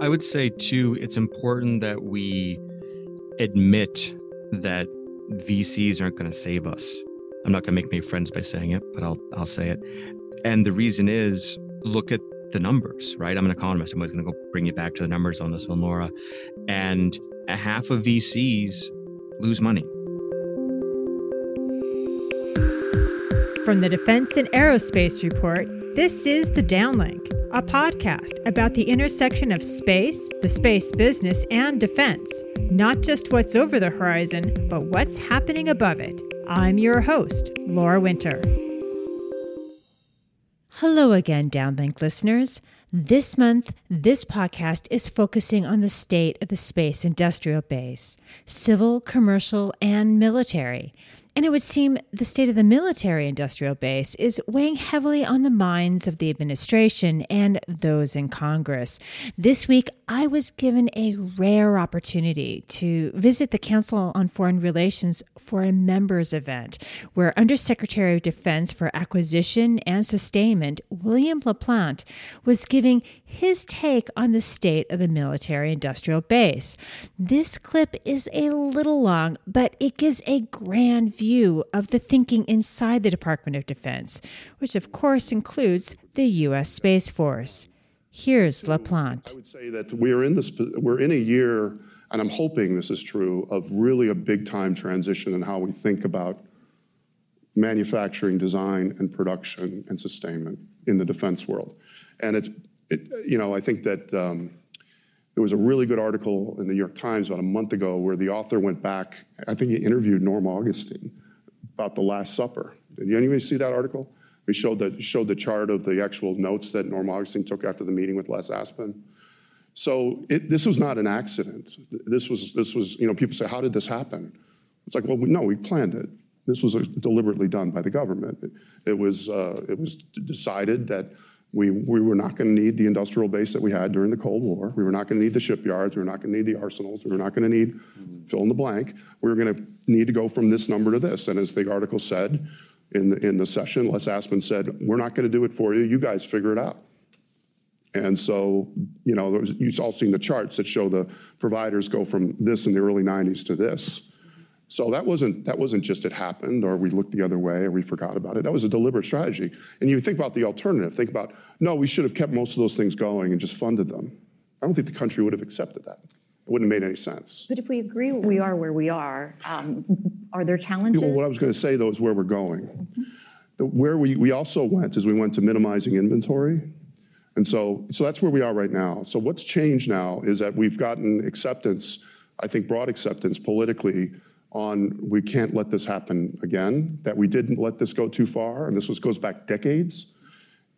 I would say, too, it's important that we admit that VCs aren't going to save us. I'm not going to make many friends by saying it, but I'll, I'll say it. And the reason is look at the numbers, right? I'm an economist. I'm always going to go bring you back to the numbers on this one, Laura. And a half of VCs lose money. From the Defense and Aerospace Report, this is The Downlink, a podcast about the intersection of space, the space business, and defense. Not just what's over the horizon, but what's happening above it. I'm your host, Laura Winter. Hello again, Downlink listeners. This month, this podcast is focusing on the state of the space industrial base, civil, commercial, and military. And it would seem the state of the military industrial base is weighing heavily on the minds of the administration and those in Congress. This week, I was given a rare opportunity to visit the Council on Foreign Relations for a members event where Undersecretary of Defense for Acquisition and Sustainment, William LaPlante, was giving his take on the state of the military industrial base. This clip is a little long, but it gives a grand view view of the thinking inside the Department of Defense, which of course includes the U.S. Space Force. Here's LaPlante. I would say that we're in this. We're in a year, and I'm hoping this is true, of really a big time transition in how we think about manufacturing, design, and production and sustainment in the defense world. And it's, it, you know, I think that um, there was a really good article in the New York Times about a month ago where the author went back. I think he interviewed Norm Augustine about the Last Supper. Did anybody see that article? We showed the, showed the chart of the actual notes that Norm Augustine took after the meeting with Les Aspin. So it, this was not an accident. This was, this was, you know, people say, how did this happen? It's like, well, no, we planned it. This was deliberately done by the government. It, it was, uh, it was decided that we, we were not going to need the industrial base that we had during the Cold War. We were not going to need the shipyards. We were not going to need the arsenals. We were not going to need fill in the blank. We were going to need to go from this number to this. And as the article said in the, in the session, Les Aspin said, We're not going to do it for you. You guys figure it out. And so, you know, you've all seen the charts that show the providers go from this in the early 90s to this. So that wasn't that wasn't just it happened or we looked the other way or we forgot about it. That was a deliberate strategy. And you think about the alternative. Think about no, we should have kept most of those things going and just funded them. I don't think the country would have accepted that. It wouldn't have made any sense. But if we agree we are where we are, um, are there challenges? Well, what I was going to say though is where we're going. Mm-hmm. The, where we, we also went is we went to minimizing inventory. And so, so that's where we are right now. So what's changed now is that we've gotten acceptance, I think broad acceptance politically on we can't let this happen again, that we didn't let this go too far, and this was, goes back decades,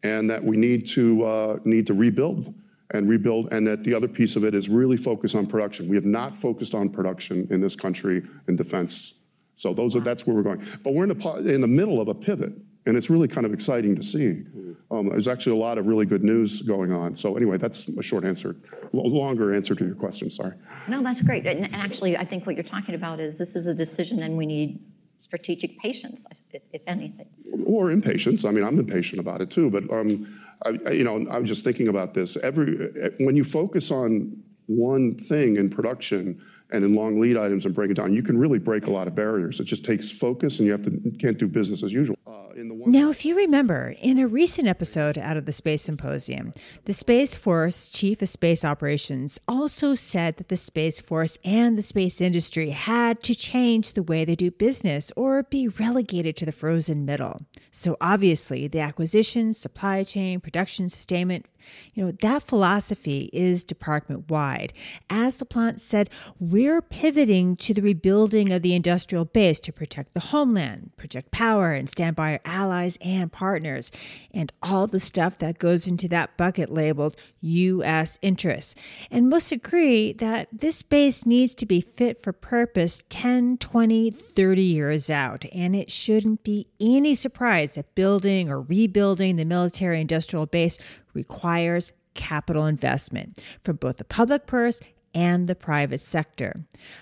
and that we need to, uh, need to rebuild and rebuild, and that the other piece of it is really focus on production. We have not focused on production in this country in defense. So those are, that's where we're going. But we're in the, in the middle of a pivot, and it's really kind of exciting to see. Um, there's actually a lot of really good news going on. So anyway, that's a short answer, a longer answer to your question. Sorry. No, that's great. And, and actually, I think what you're talking about is this is a decision, and we need strategic patience, if, if anything. Or impatience. I mean, I'm impatient about it too. But um, I, you know, I'm just thinking about this. Every when you focus on one thing in production and in long lead items and break it down, you can really break a lot of barriers. It just takes focus, and you have to can't do business as usual. Uh, now, if you remember, in a recent episode out of the Space Symposium, the Space Force Chief of Space Operations also said that the Space Force and the space industry had to change the way they do business or be relegated to the frozen middle. So, obviously, the acquisition, supply chain, production, sustainment, you know, that philosophy is department wide. As LaPlante said, we're pivoting to the rebuilding of the industrial base to protect the homeland, project power, and stand by our allies and partners, and all the stuff that goes into that bucket labeled U.S. interests. And most agree that this base needs to be fit for purpose 10, 20, 30 years out. And it shouldn't be any surprise that building or rebuilding the military industrial base requires capital investment from both the public purse and the private sector.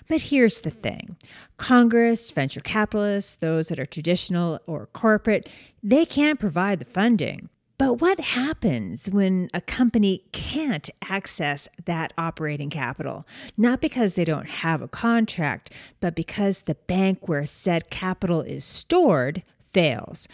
But here's the thing Congress, venture capitalists, those that are traditional or corporate, they can't provide the funding. But what happens when a company can't access that operating capital? Not because they don't have a contract, but because the bank where said capital is stored fails.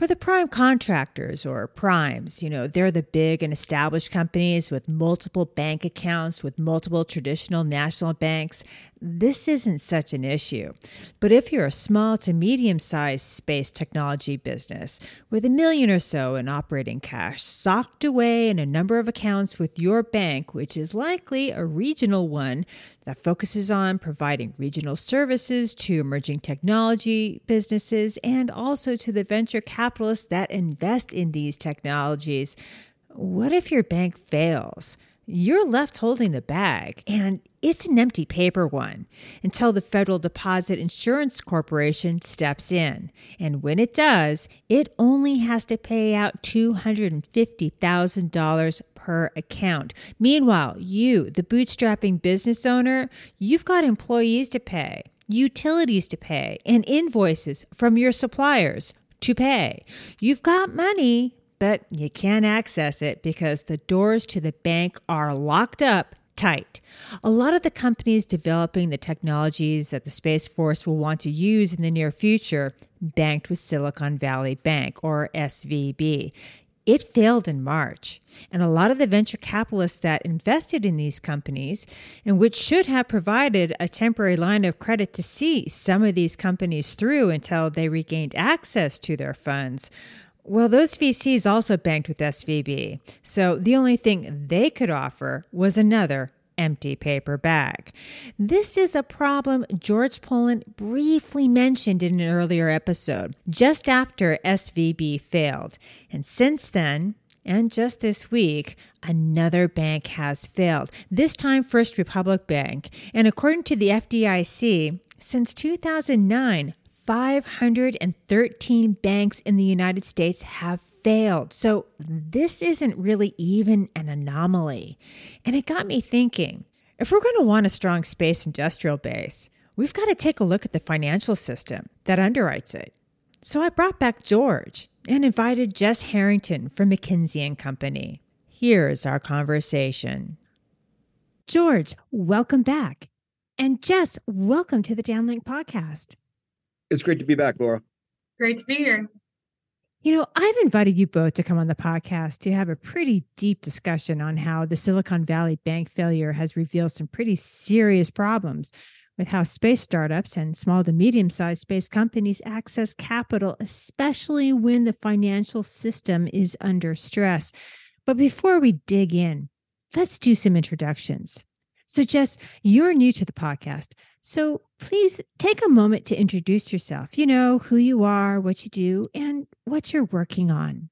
For the prime contractors or primes, you know, they're the big and established companies with multiple bank accounts with multiple traditional national banks this isn't such an issue. But if you're a small to medium sized space technology business with a million or so in operating cash socked away in a number of accounts with your bank, which is likely a regional one that focuses on providing regional services to emerging technology businesses and also to the venture capitalists that invest in these technologies, what if your bank fails? You're left holding the bag, and it's an empty paper one until the Federal Deposit Insurance Corporation steps in. And when it does, it only has to pay out $250,000 per account. Meanwhile, you, the bootstrapping business owner, you've got employees to pay, utilities to pay, and invoices from your suppliers to pay. You've got money, but you can't access it because the doors to the bank are locked up tight. A lot of the companies developing the technologies that the Space Force will want to use in the near future banked with Silicon Valley Bank or SVB. It failed in March, and a lot of the venture capitalists that invested in these companies, and which should have provided a temporary line of credit to see some of these companies through until they regained access to their funds, well, those VCs also banked with SVB, so the only thing they could offer was another empty paper bag. This is a problem George Pullen briefly mentioned in an earlier episode, just after SVB failed. And since then, and just this week, another bank has failed, this time First Republic Bank. And according to the FDIC, since 2009, 513 banks in the United States have failed. So this isn't really even an anomaly. And it got me thinking if we're going to want a strong space industrial base, we've got to take a look at the financial system that underwrites it. So I brought back George and invited Jess Harrington from McKinsey and Company. Here's our conversation. George, welcome back. And Jess, welcome to the Downlink podcast. It's great to be back, Laura. Great to be here. You know, I've invited you both to come on the podcast to have a pretty deep discussion on how the Silicon Valley bank failure has revealed some pretty serious problems with how space startups and small to medium sized space companies access capital, especially when the financial system is under stress. But before we dig in, let's do some introductions. So, Jess, you're new to the podcast. So please take a moment to introduce yourself. You know who you are, what you do, and what you're working on.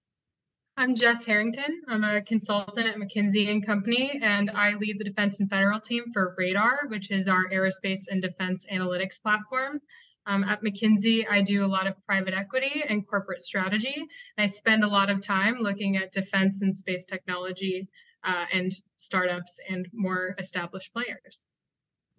I'm Jess Harrington. I'm a consultant at McKinsey and Company, and I lead the defense and federal team for Radar, which is our aerospace and defense analytics platform. Um, at McKinsey, I do a lot of private equity and corporate strategy. And I spend a lot of time looking at defense and space technology uh, and startups and more established players.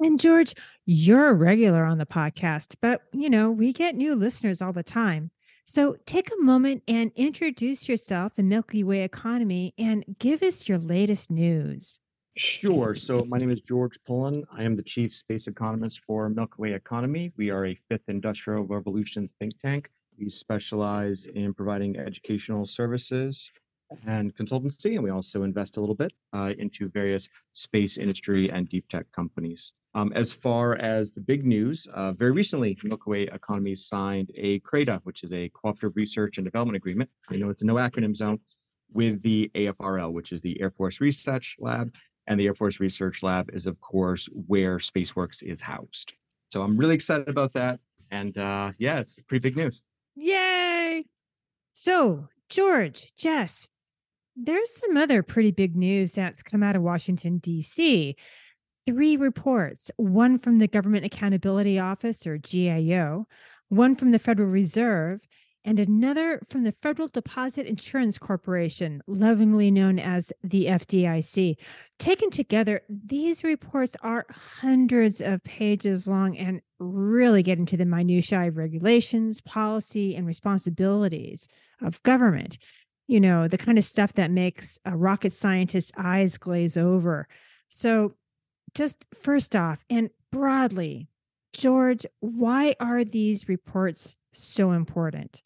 And George, you're a regular on the podcast, but you know, we get new listeners all the time. So take a moment and introduce yourself in MilkyWay Economy and give us your latest news. Sure. So my name is George Pullen. I am the chief space economist for MilkyWay Economy. We are a fifth industrial revolution think tank. We specialize in providing educational services and consultancy, and we also invest a little bit uh, into various space industry and deep tech companies. Um, as far as the big news, uh, very recently, MilkyWay Economy signed a CRADA, which is a cooperative research and development agreement. I know it's a no acronym zone with the AFRL, which is the Air Force Research Lab. And the Air Force Research Lab is, of course, where SpaceWERX is housed. So I'm really excited about that. And uh, yeah, it's pretty big news. Yay! So, George, Jess, there's some other pretty big news that's come out of Washington, D.C. Three reports one from the Government Accountability Office, or GAO, one from the Federal Reserve, and another from the Federal Deposit Insurance Corporation, lovingly known as the FDIC. Taken together, these reports are hundreds of pages long and really get into the minutiae of regulations, policy, and responsibilities of government. You know, the kind of stuff that makes a rocket scientist's eyes glaze over. So, just first off, and broadly, George, why are these reports so important?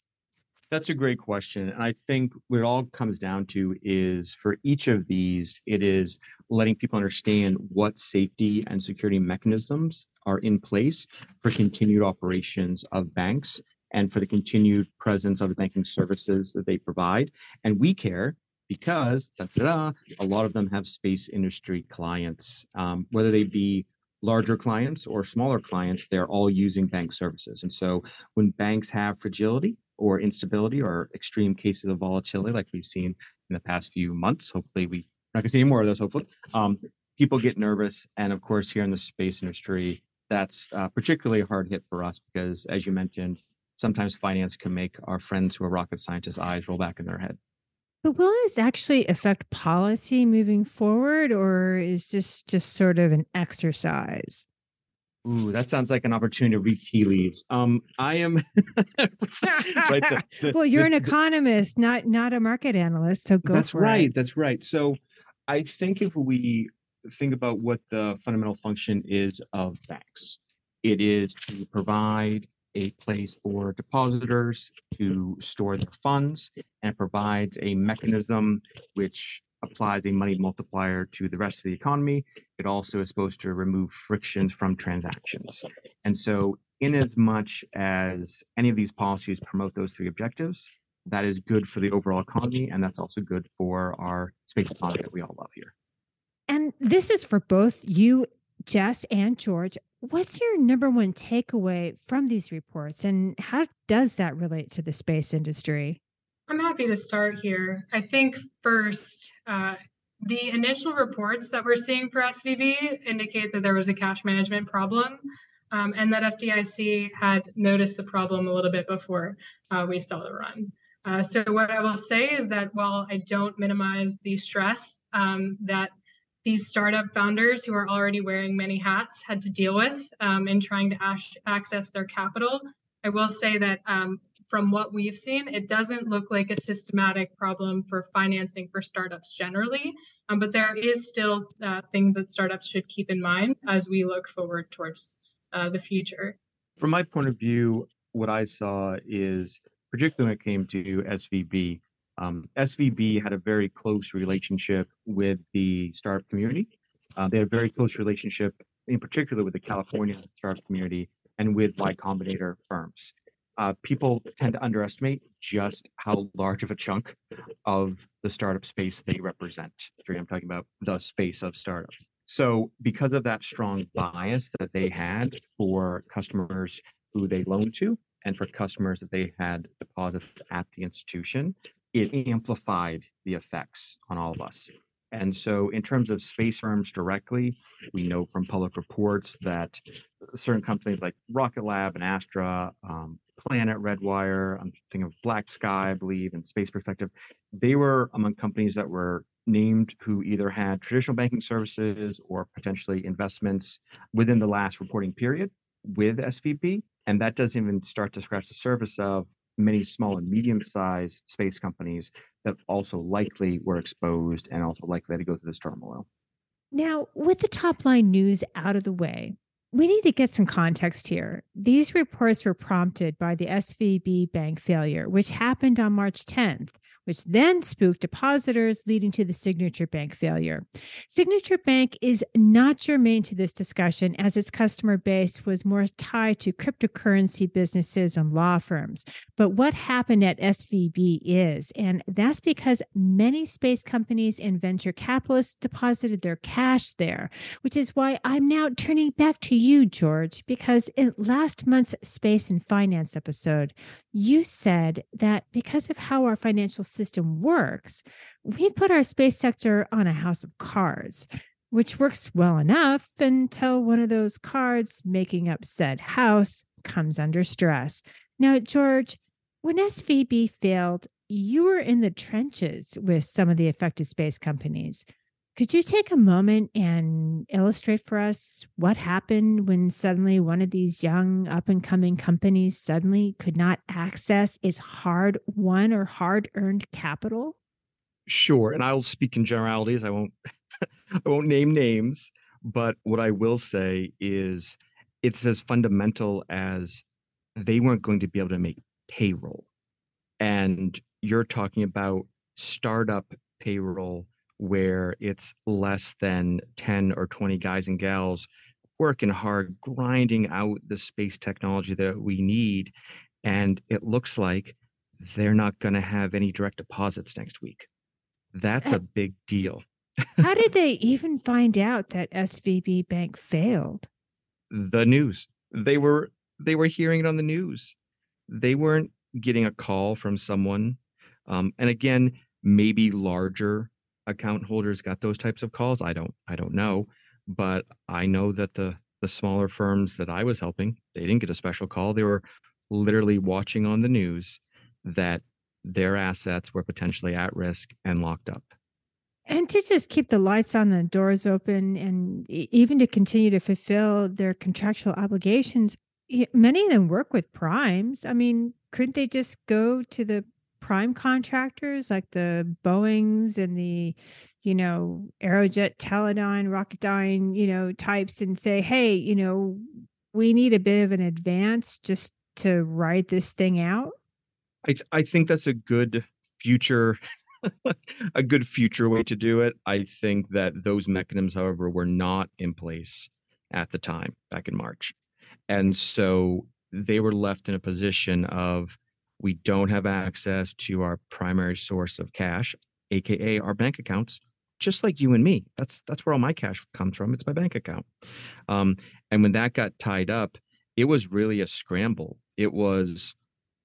That's a great question. And I think what it all comes down to is for each of these, it is letting people understand what safety and security mechanisms are in place for continued operations of banks and for the continued presence of the banking services that they provide. And we care because a lot of them have space industry clients, um, whether they be larger clients or smaller clients, they're all using bank services. And so when banks have fragility or instability or extreme cases of volatility, like we've seen in the past few months, hopefully we not gonna see any more of those, hopefully. Um, people get nervous. And of course, here in the space industry, that's uh, particularly a hard hit for us because as you mentioned, sometimes finance can make our friends who are rocket scientists' eyes roll back in their head. But will this actually affect policy moving forward, or is this just sort of an exercise? Ooh, that sounds like an opportunity to read tea leaves. Um, I am. right, the, the, well, you're the, an economist, not not a market analyst, so go that's for right, it. That's right. So, I think if we think about what the fundamental function is of banks, it is to provide a place for depositors to store their funds and provides a mechanism which applies a money multiplier to the rest of the economy. It also is supposed to remove frictions from transactions. And so, in as much as any of these policies promote those three objectives, that is good for the overall economy, and that's also good for our space economy that we all love here. And this is for both you, Jess, and George. What's your number one takeaway from these reports, and how does that relate to the space industry? I'm happy to start here. I think first, uh, the initial reports that we're seeing for SVB indicate that there was a cash management problem um, and that FDIC had noticed the problem a little bit before uh, we saw the run. Uh, so, what I will say is that while I don't minimize the stress um, that these startup founders who are already wearing many hats had to deal with um, in trying to ash- access their capital. I will say that um, from what we've seen, it doesn't look like a systematic problem for financing for startups generally, um, but there is still uh, things that startups should keep in mind as we look forward towards uh, the future. From my point of view, what I saw is, particularly when it came to SVB, um, SVB had a very close relationship with the startup community. Uh, they had a very close relationship, in particular, with the California startup community and with Y Combinator firms. Uh, people tend to underestimate just how large of a chunk of the startup space they represent. I'm talking about the space of startups. So, because of that strong bias that they had for customers who they loaned to and for customers that they had deposits at the institution, it amplified the effects on all of us. And so, in terms of space firms directly, we know from public reports that certain companies like Rocket Lab and Astra, um, Planet Redwire, I'm thinking of Black Sky, I believe, and Space Perspective, they were among companies that were named who either had traditional banking services or potentially investments within the last reporting period with SVB. And that doesn't even start to scratch the surface of many small and medium sized space companies that also likely were exposed and also likely to go through this turmoil. Now, with the top line news out of the way, we need to get some context here. These reports were prompted by the SVB bank failure, which happened on March 10th which then spooked depositors, leading to the Signature Bank failure. Signature Bank is not germane to this discussion, as its customer base was more tied to cryptocurrency businesses and law firms. But what happened at SVB is, and that's because many space companies and venture capitalists deposited their cash there, which is why I'm now turning back to you, George, because in last month's Space and Finance episode, you said that because of how our financial system works, we put our space sector on a house of cards, which works well enough until one of those cards making up said house comes under stress. Now, George, when SVB failed, you were in the trenches with some of the affected space companies. Could you take a moment and illustrate for us what happened when suddenly one of these young up and coming companies suddenly could not access its hard won or hard earned capital? Sure, and I'll speak in generalities. I won't I won't name names, but what I will say is it's as fundamental as they weren't going to be able to make payroll. And you're talking about startup payroll where it's less than 10 or 20 guys and gals working hard, grinding out the space technology that we need. And it looks like they're not going to have any direct deposits next week. That's a big deal. How did they even find out that SVB Bank failed? The news. They were they were hearing it on the news. They weren't getting a call from someone. Um, and again, maybe larger account holders got those types of calls. I don't I don't know, but I know that the the smaller firms that I was helping, they didn't get a special call. They were literally watching on the news that their assets were potentially at risk and locked up. And to just keep the lights on, the doors open, and even to continue to fulfill their contractual obligations, many of them work with primes. I mean, couldn't they just go to the prime contractors like the Boeings and the, you know, Aerojet, Teledyne, Rocketdyne, you know, types and say, hey, you know, we need a bit of an advance just to ride this thing out? I th- I think that's a good future a good future way to do it. I think that those mechanisms, however, were not in place at the time back in March. And so they were left in a position of we don't have access to our primary source of cash, aka our bank accounts, just like you and me. That's that's where all my cash comes from. It's my bank account. Um, and when that got tied up, it was really a scramble. It was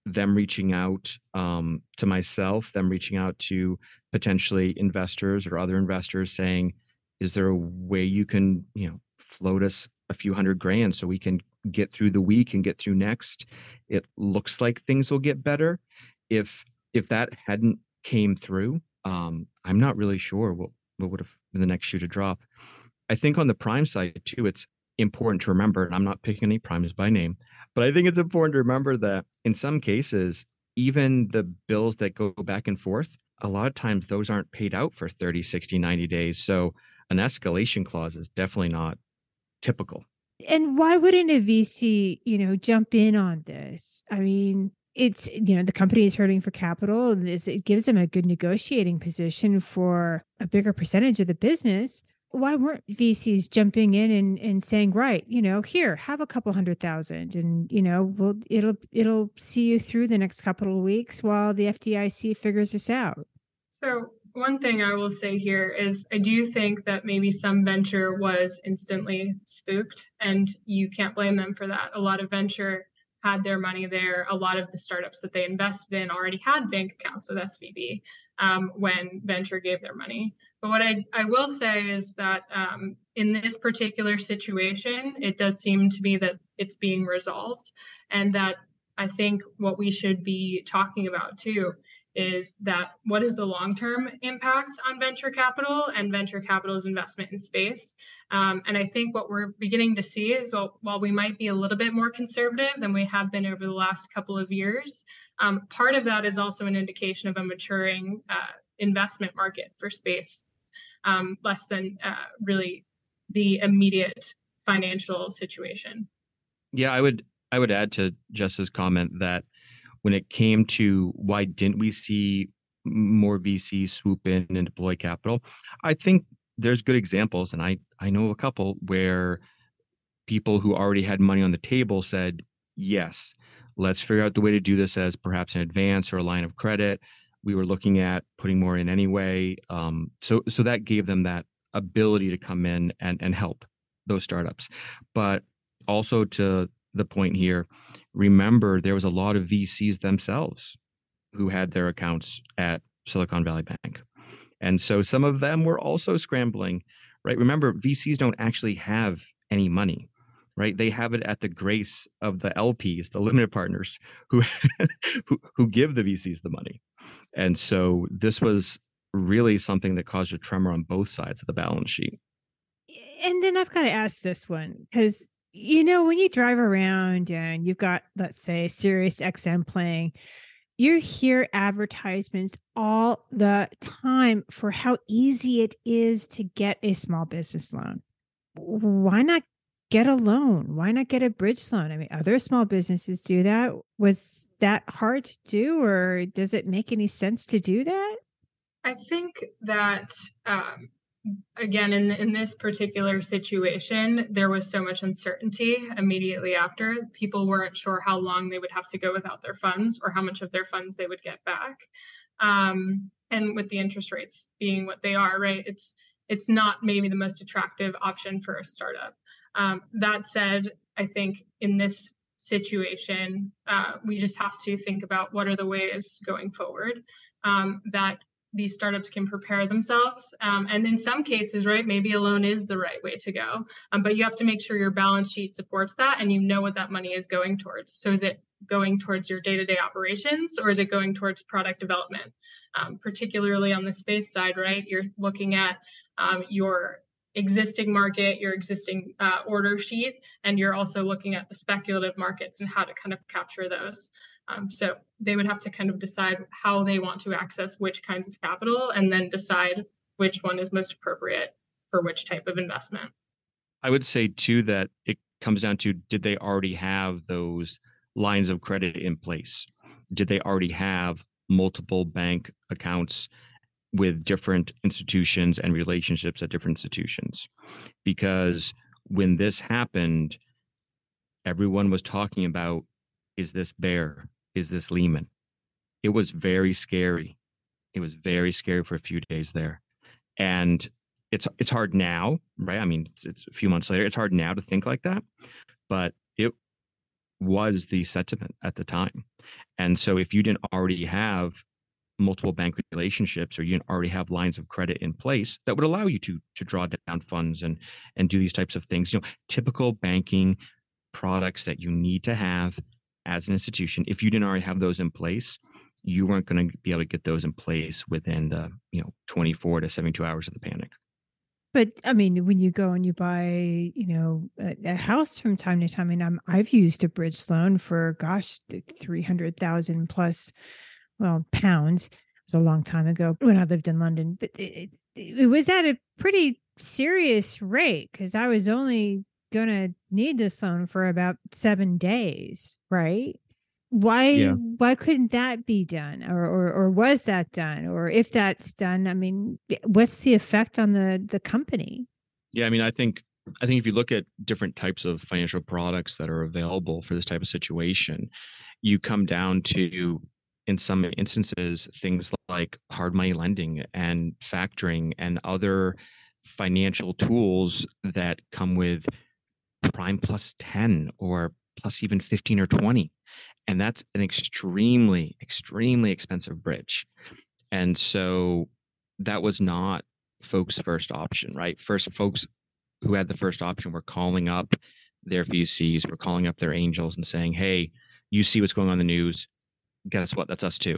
them reaching out um, to myself, them reaching out to potentially investors or other investors, saying, "Is there a way you can, you know, float us a few hundred grand so we can get through the week and get through next. It looks like things will get better. If if that hadn't came through, um, I'm not really sure what what would have been the next shoe to drop. I think on the prime side too, it's important to remember, and I'm not picking any primes by name, but I think it's important to remember that in some cases, even the bills that go back and forth, a lot of times those aren't paid out for 30, 60, 90 days. So an escalation clause is definitely not typical. And why wouldn't a VC, you know, jump in on this? I mean, it's you know the company is hurting for capital. It gives them a good negotiating position for a bigger percentage of the business. Why weren't VCs jumping in and, and saying, right, you know, here, have a couple hundred thousand, and you know, we'll it'll it'll see you through the next couple of weeks while the FDIC figures this out. So one thing I will say here is I do think that maybe some venture was instantly spooked, and you can't blame them for that. A lot of venture had their money there. A lot of the startups that they invested in already had bank accounts with SVB um, when venture gave their money. But what I, I will say is that um, in this particular situation, it does seem to be that it's being resolved, and that I think what we should be talking about too is that what is the long term impact on venture capital and venture capital's investment in space? Um, and I think what we're beginning to see is well, while we might be a little bit more conservative than we have been over the last couple of years, um, part of that is also an indication of a maturing uh, investment market for space, um, less than uh, really the immediate financial situation. Yeah, I would I would add to Jess's comment that when it came to why didn't we see more VC swoop in and deploy capital, I think there's good examples, and I I know a couple where people who already had money on the table said, yes, let's figure out the way to do this as perhaps an advance or a line of credit. We were looking at putting more in anyway. Um, so so that gave them that ability to come in and and help those startups. But also to the point here, remember there was a lot of VCs themselves who had their accounts at Silicon Valley Bank. And so some of them were also scrambling, right? Remember, VCs don't actually have any money, right? They have it at the grace of the LPs, the limited partners who who, who give the VCs the money. And so this was really something that caused a tremor on both sides of the balance sheet. And then I've got to ask this one because you know when you drive around and you've got let's say Sirius XM playing, you hear advertisements all the time for how easy it is to get a small business loan. Why not get a loan? Why not get a bridge loan? I mean, other small businesses do that. Was that hard to do, or does it make any sense to do that? I think that um, again in in this particular situation there was so much uncertainty immediately after. People weren't sure how long they would have to go without their funds or how much of their funds they would get back. Um, and with the interest rates being what they are right it's it's not maybe the most attractive option for a startup. Um, that said i think in this situation uh, we just have to think about what are the ways going forward um, that these startups can prepare themselves. Um, and in some cases, right, maybe a loan is the right way to go. Um, but you have to make sure your balance sheet supports that and you know what that money is going towards. So is it going towards your day to day operations or is it going towards product development? Um, particularly on the space side, right? You're looking at um, your existing market, your existing uh, order sheet, and you're also looking at the speculative markets and how to kind of capture those. Um, so they would have to kind of decide how they want to access which kinds of capital and then decide which one is most appropriate for which type of investment. I would say too that it comes down to did they already have those lines of credit in place? Did they already have multiple bank accounts with different institutions and relationships at different institutions? Because when this happened, everyone was talking about is this bear? is this Lehman. It was very scary. It was very scary for a few days there. And it's it's hard now, right? I mean, it's, it's a few months later. It's hard now to think like that, but it was the sentiment at the time. And so if you didn't already have multiple bank relationships or you already have lines of credit in place that would allow you to to draw down funds and and do these types of things you know typical banking products that you need to have as an institution, if you didn't already have those in place, you weren't going to be able to get those in place within the you know 24 to 72 hours of the panic. But I mean, when you go and you buy, you know, a, a house from time to time, and I'm, I've used a bridge loan for, gosh, three hundred thousand plus, well, pounds. It was a long time ago when I lived in London, but it, it was at a pretty serious rate because I was only going to need this loan for about seven days, right? Why yeah. why couldn't that be done, or, or or was that done, or if that's done? I mean, what's the effect on the the company? Yeah, I mean, I think I think if you look at different types of financial products that are available for this type of situation, you come down to in some instances things like hard money lending and factoring and other financial tools that come with prime plus 10 or plus even 15 or 20 and that's an extremely extremely expensive bridge. And so that was not folks first option right? First folks who had the first option were calling up their vcs were calling up their angels and saying hey you see what's going on in the news guess what that's us too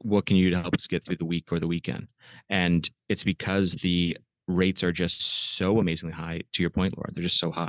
what can you do to help us get through the week or the weekend and it's because the rates are just so amazingly high to your point laura they're just so high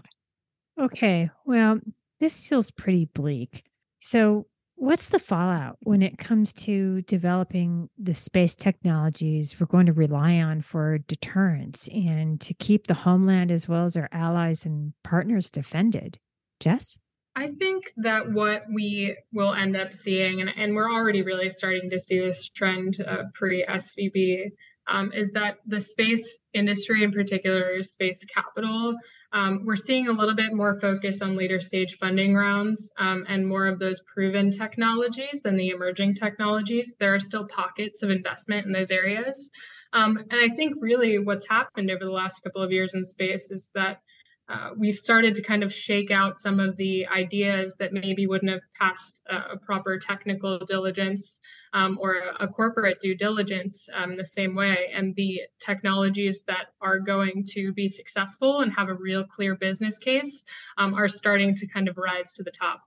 Okay, well, this feels pretty bleak. So, what's the fallout when it comes to developing the space technologies we're going to rely on for deterrence and to keep the homeland as well as our allies and partners defended? Jess? I think that what we will end up seeing, and, and we're already really starting to see this trend uh, pre SVB, um, is that the space industry, in particular, space capital, um, we're seeing a little bit more focus on later stage funding rounds um, and more of those proven technologies than the emerging technologies. There are still pockets of investment in those areas. Um, and I think really what's happened over the last couple of years in space is that uh, we've started to kind of shake out some of the ideas that maybe wouldn't have passed a proper technical diligence um, or a, a, corporate due diligence um, the same way. And the technologies that are going to be successful and have a real clear business case um, are starting to kind of rise to the top.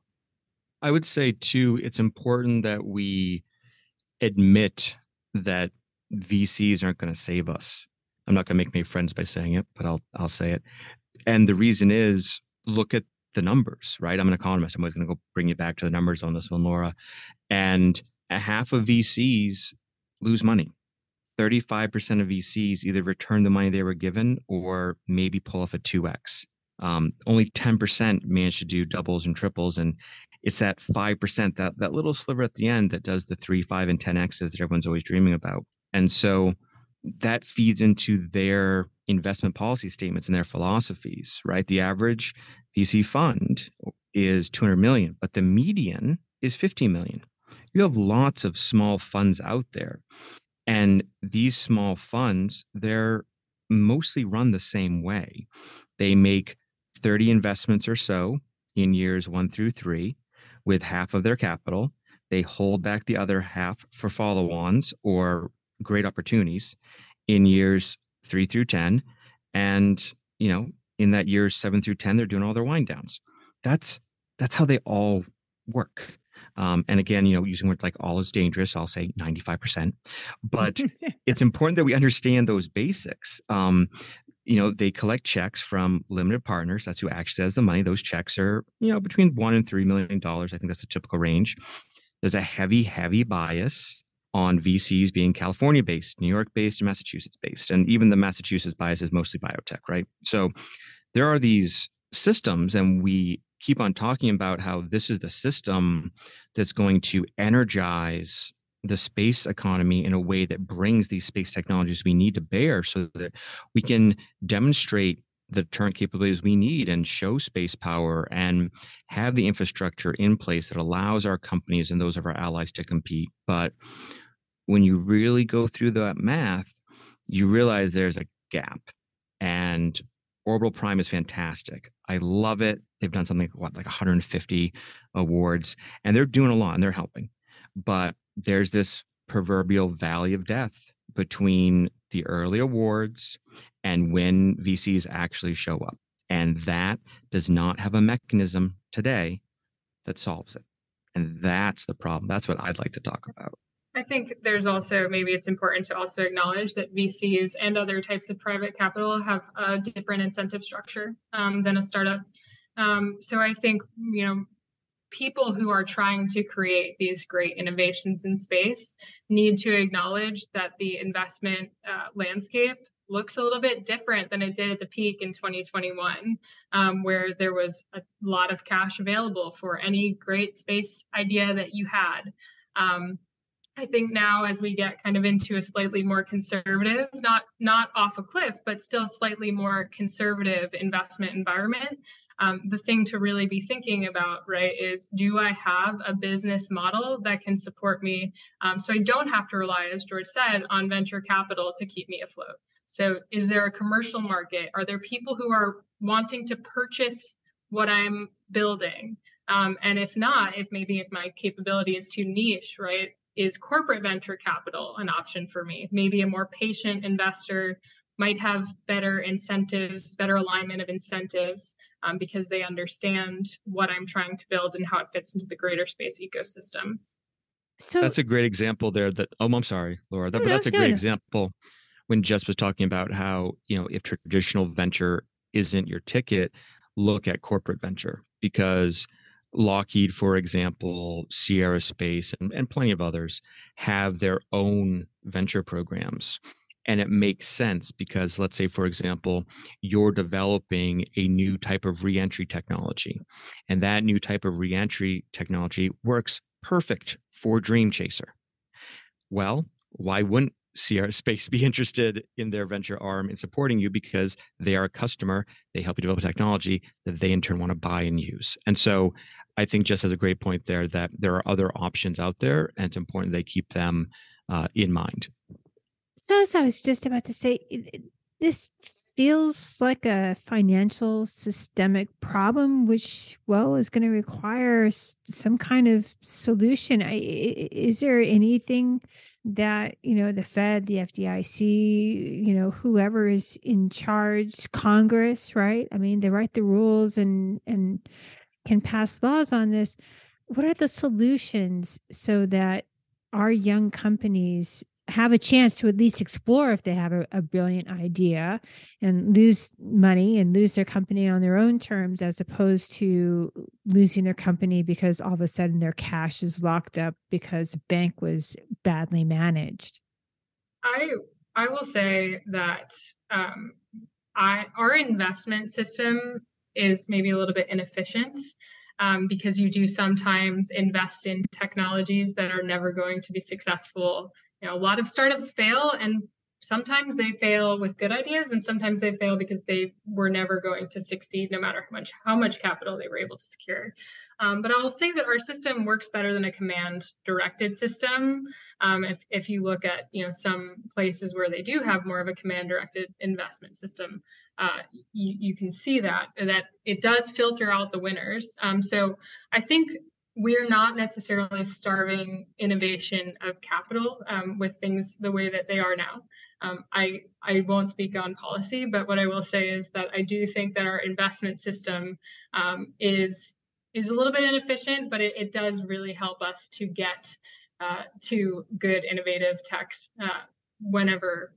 I would say, too, it's important that we admit that VCs aren't going to save us. I'm not going to make many friends by saying it, but I'll I'll say it. And the reason is look at the numbers, right? I'm an economist. I'm always going to go bring you back to the numbers on this one, Laura. And a half of VCs lose money. 35% of VCs either return the money they were given or maybe pull off a 2x. Um, only 10% manage to do doubles and triples. And it's that 5%, that, that little sliver at the end that does the 3, 5, and 10x's that everyone's always dreaming about. And so that feeds into their investment policy statements and their philosophies, right? The average VC fund is 200 million, but the median is 50 million. You have lots of small funds out there. And these small funds, they're mostly run the same way. They make 30 investments or so in years one through three with half of their capital. They hold back the other half for follow ons or great opportunities in years three through 10. And, you know, in that year seven through 10, they're doing all their wind downs. That's, that's how they all work. Um, and again, you know, using words like all is dangerous, I'll say 95%. But it's important that we understand those basics. Um, you know, they collect checks from limited partners. That's who actually has the money. Those checks are, you know, between one and three million dollars. I think that's the typical range. There's a heavy, heavy bias on VCs being California based, New York based, and Massachusetts based. And even the Massachusetts bias is mostly biotech, right? So there are these systems, and we keep on talking about how this is the system that's going to energize the space economy in a way that brings these space technologies we need to bear so that we can demonstrate the current capabilities we need and show space power and have the infrastructure in place that allows our companies and those of our allies to compete. But when you really go through that math, you realize there's a gap. And Orbital Prime is fantastic. I love it. They've done something what like 150 awards, and they're doing a lot and they're helping. But there's this proverbial valley of death between the early awards and when VCs actually show up. And that does not have a mechanism today that solves it. And that's the problem. That's what I'd like to talk about. I think there's also maybe it's important to also acknowledge that VCs and other types of private capital have a different incentive structure um, than a startup. Um, so I think you know people who are trying to create these great innovations in space need to acknowledge that the investment uh, landscape looks a little bit different than it did at the peak in 2021, um, where there was a lot of cash available for any great space idea that you had. Um, I think now as we get kind of into a slightly more conservative, not not off a cliff, but still slightly more conservative investment environment, um, the thing to really be thinking about, right, is do I have a business model that can support me, um, so I don't have to rely, as George said, on venture capital to keep me afloat. So is there a commercial market? Are there people who are wanting to purchase what I'm building? Um, and if not, if maybe if my capability is too niche, right? Is corporate venture capital an option for me? Maybe a more patient investor might have better incentives, better alignment of incentives um, because they understand what I'm trying to build and how it fits into the greater space ecosystem. So that's a great example there. That oh, I'm sorry, Laura, that, no, but that's a no, great no. example when Jess was talking about how you know if traditional venture isn't your ticket, look at corporate venture because Lockheed, for example, Sierra Space, and, and plenty of others have their own venture programs. And it makes sense because, let's say, for example, you're developing a new type of reentry technology, and that new type of reentry technology works perfect for Dream Chaser. Well, why wouldn't Sierra Space be interested in their venture arm in supporting you because they are a customer. They help you develop a technology that they in turn want to buy and use. And so I think Jess has a great point there that there are other options out there, and it's important they keep them uh, in mind. So, as I was just about to say, this feels like a financial systemic problem, which, well, is going to require some kind of solution. Is there anything that, you know, the Fed, the FDIC, you know, whoever is in charge, Congress, right? I mean, they write the rules and, and, can pass laws on this, what are the solutions so that our young companies have a chance to at least explore if they have a, a, brilliant idea and lose money and lose their company on their own terms as opposed to losing their company because all of a sudden their cash is locked up because the bank was badly managed. I i will say that um, I, our investment system is maybe a little bit inefficient um, because you do sometimes invest in technologies that are never going to be successful you know a lot of startups fail and sometimes they fail with good ideas and sometimes they fail because they were never going to succeed no matter how much how much capital they were able to secure. Um, but i'll say that our system works better than a command directed system. Um, if, if you look at you know some places where they do have more of a command directed investment system uh, you, you can see that that it does filter out the winners. Um, so i think we're not necessarily starving innovation of capital um, with things the way that they are now. Um, I I won't speak on policy, but what I will say is that I do think that our investment system um, is is a little bit inefficient, but it, it does really help us to get uh, to good innovative techs uh, whenever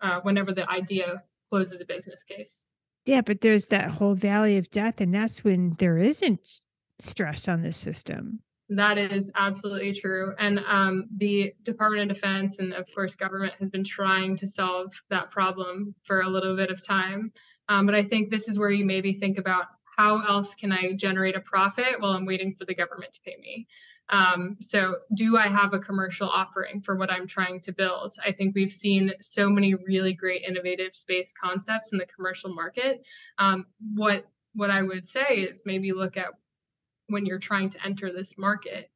uh, whenever the idea closes a business case. Yeah, but there's that whole valley of death, and that's when there isn't stress on this system. That is absolutely true. And um, the Department of Defense and, of course, government has been trying to solve that problem for a little bit of time. Um, but I think this is where you maybe think about how else can I generate a profit while I'm waiting for the government to pay me? Um, so, do I have a commercial offering for what I'm trying to build? I think we've seen so many really great innovative space concepts in the commercial market. Um, what what I would say is maybe look at when you're trying to enter this market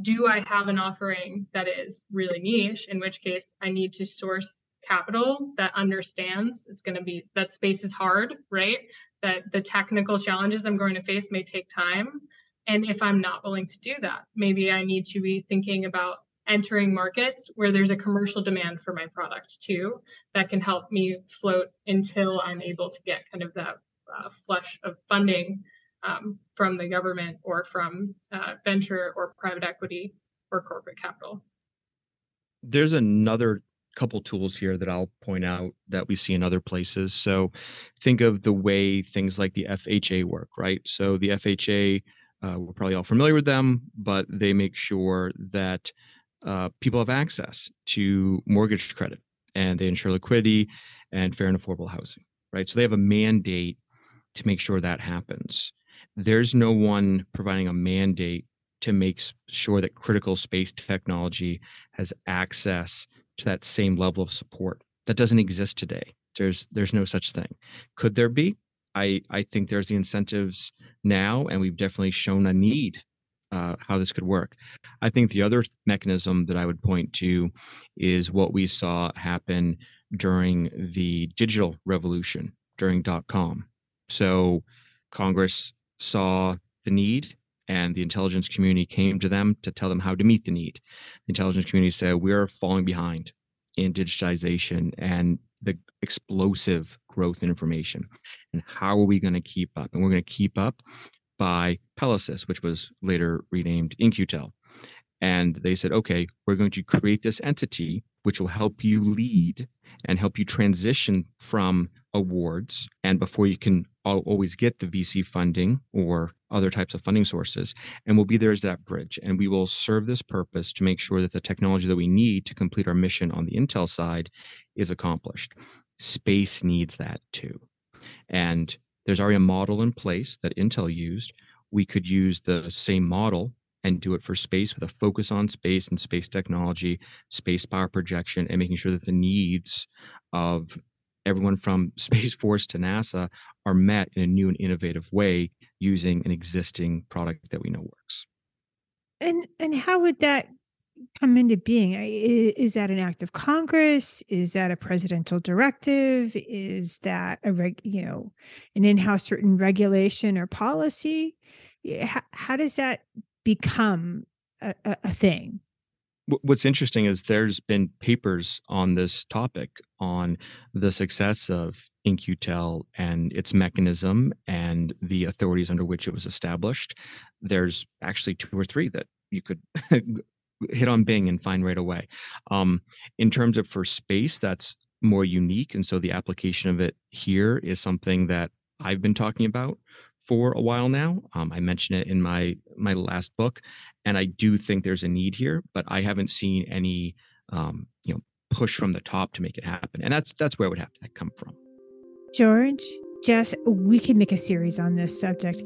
do i have an offering that is really niche in which case i need to source capital that understands it's going to be that space is hard right? That the technical challenges i'm going to face may take time. And if i'm not willing to do that maybe i need to be thinking about entering markets where there's a commercial demand for my product too that can help me float until i'm able to get kind of that uh, flush of funding um, from the government or from uh, venture or private equity or corporate capital. There's another couple tools here that I'll point out that we see in other places. So think of the way things like the FHA work, right? So the FHA, uh, we're probably all familiar with them, but they make sure that uh, people have access to mortgage credit and they ensure liquidity and fair and affordable housing, right? So they have a mandate to make sure that happens there's no one providing a mandate to make sure that critical space technology has access to that same level of support. That doesn't exist today. There's there's no such thing. Could there be? I I think there's the incentives now, and we've definitely shown a need uh, how this could work. I think the other mechanism that I would point to is what we saw happen during the digital revolution during dot com. So Congress saw the need and the intelligence community came to them to tell them how to meet the need. The intelligence community said, We're falling behind in digitization and the explosive growth in information. And how are we going to keep up? And we're going to keep up by Peleus, which was later renamed In-Q-Tel. And they said, okay, we're going to create this entity which will help you lead and help you transition from awards and before you can always get the VC funding or other types of funding sources. And we'll be there as that bridge. And we will serve this purpose to make sure that the technology that we need to complete our mission on the Intel side is accomplished. Space needs that too. And there's already a model in place that Intel used. We could use the same model and do it for space with a focus on space and space technology, space power projection, and making sure that the needs of everyone from Space Force to NASA are met in a new and innovative way using an existing product that we know works. And and how would that come into being? Is that an act of Congress? Is that a presidential directive? Is that a reg, you know, an in-house written regulation or policy? How, how does that become a, a thing? What's interesting is there's been papers on this topic on the success of In-Q-Tel and its mechanism and the authorities under which it was established. There's actually two or three that you could hit on Bing and find right away. Um, in terms of for space, that's more unique, and so the application of it here is something that I've been talking about for a while now. Um, I mentioned it in my my last book, and I do think there's a need here, but I haven't seen any um, you know push from the top to make it happen, and that's that's where it would have to come from. George, Jess, we could make a series on this subject,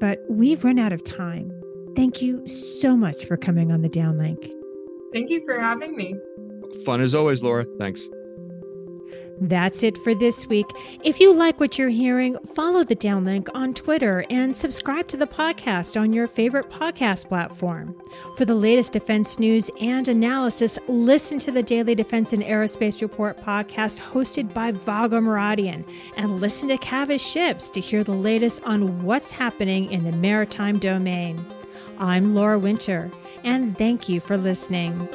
but we've run out of time. Thank you so much for coming on the downlink. Thank you for having me. Fun as always, Laura. Thanks. That's it for this week. If you like what you're hearing, follow the downlink on Twitter and subscribe to the podcast on your favorite podcast platform. For the latest defense news and analysis, listen to the Daily Defense and Aerospace Report podcast hosted by Vago Muradian and listen to Cavas Ships to hear the latest on what's happening in the maritime domain. I'm Laura Winter, and thank you for listening.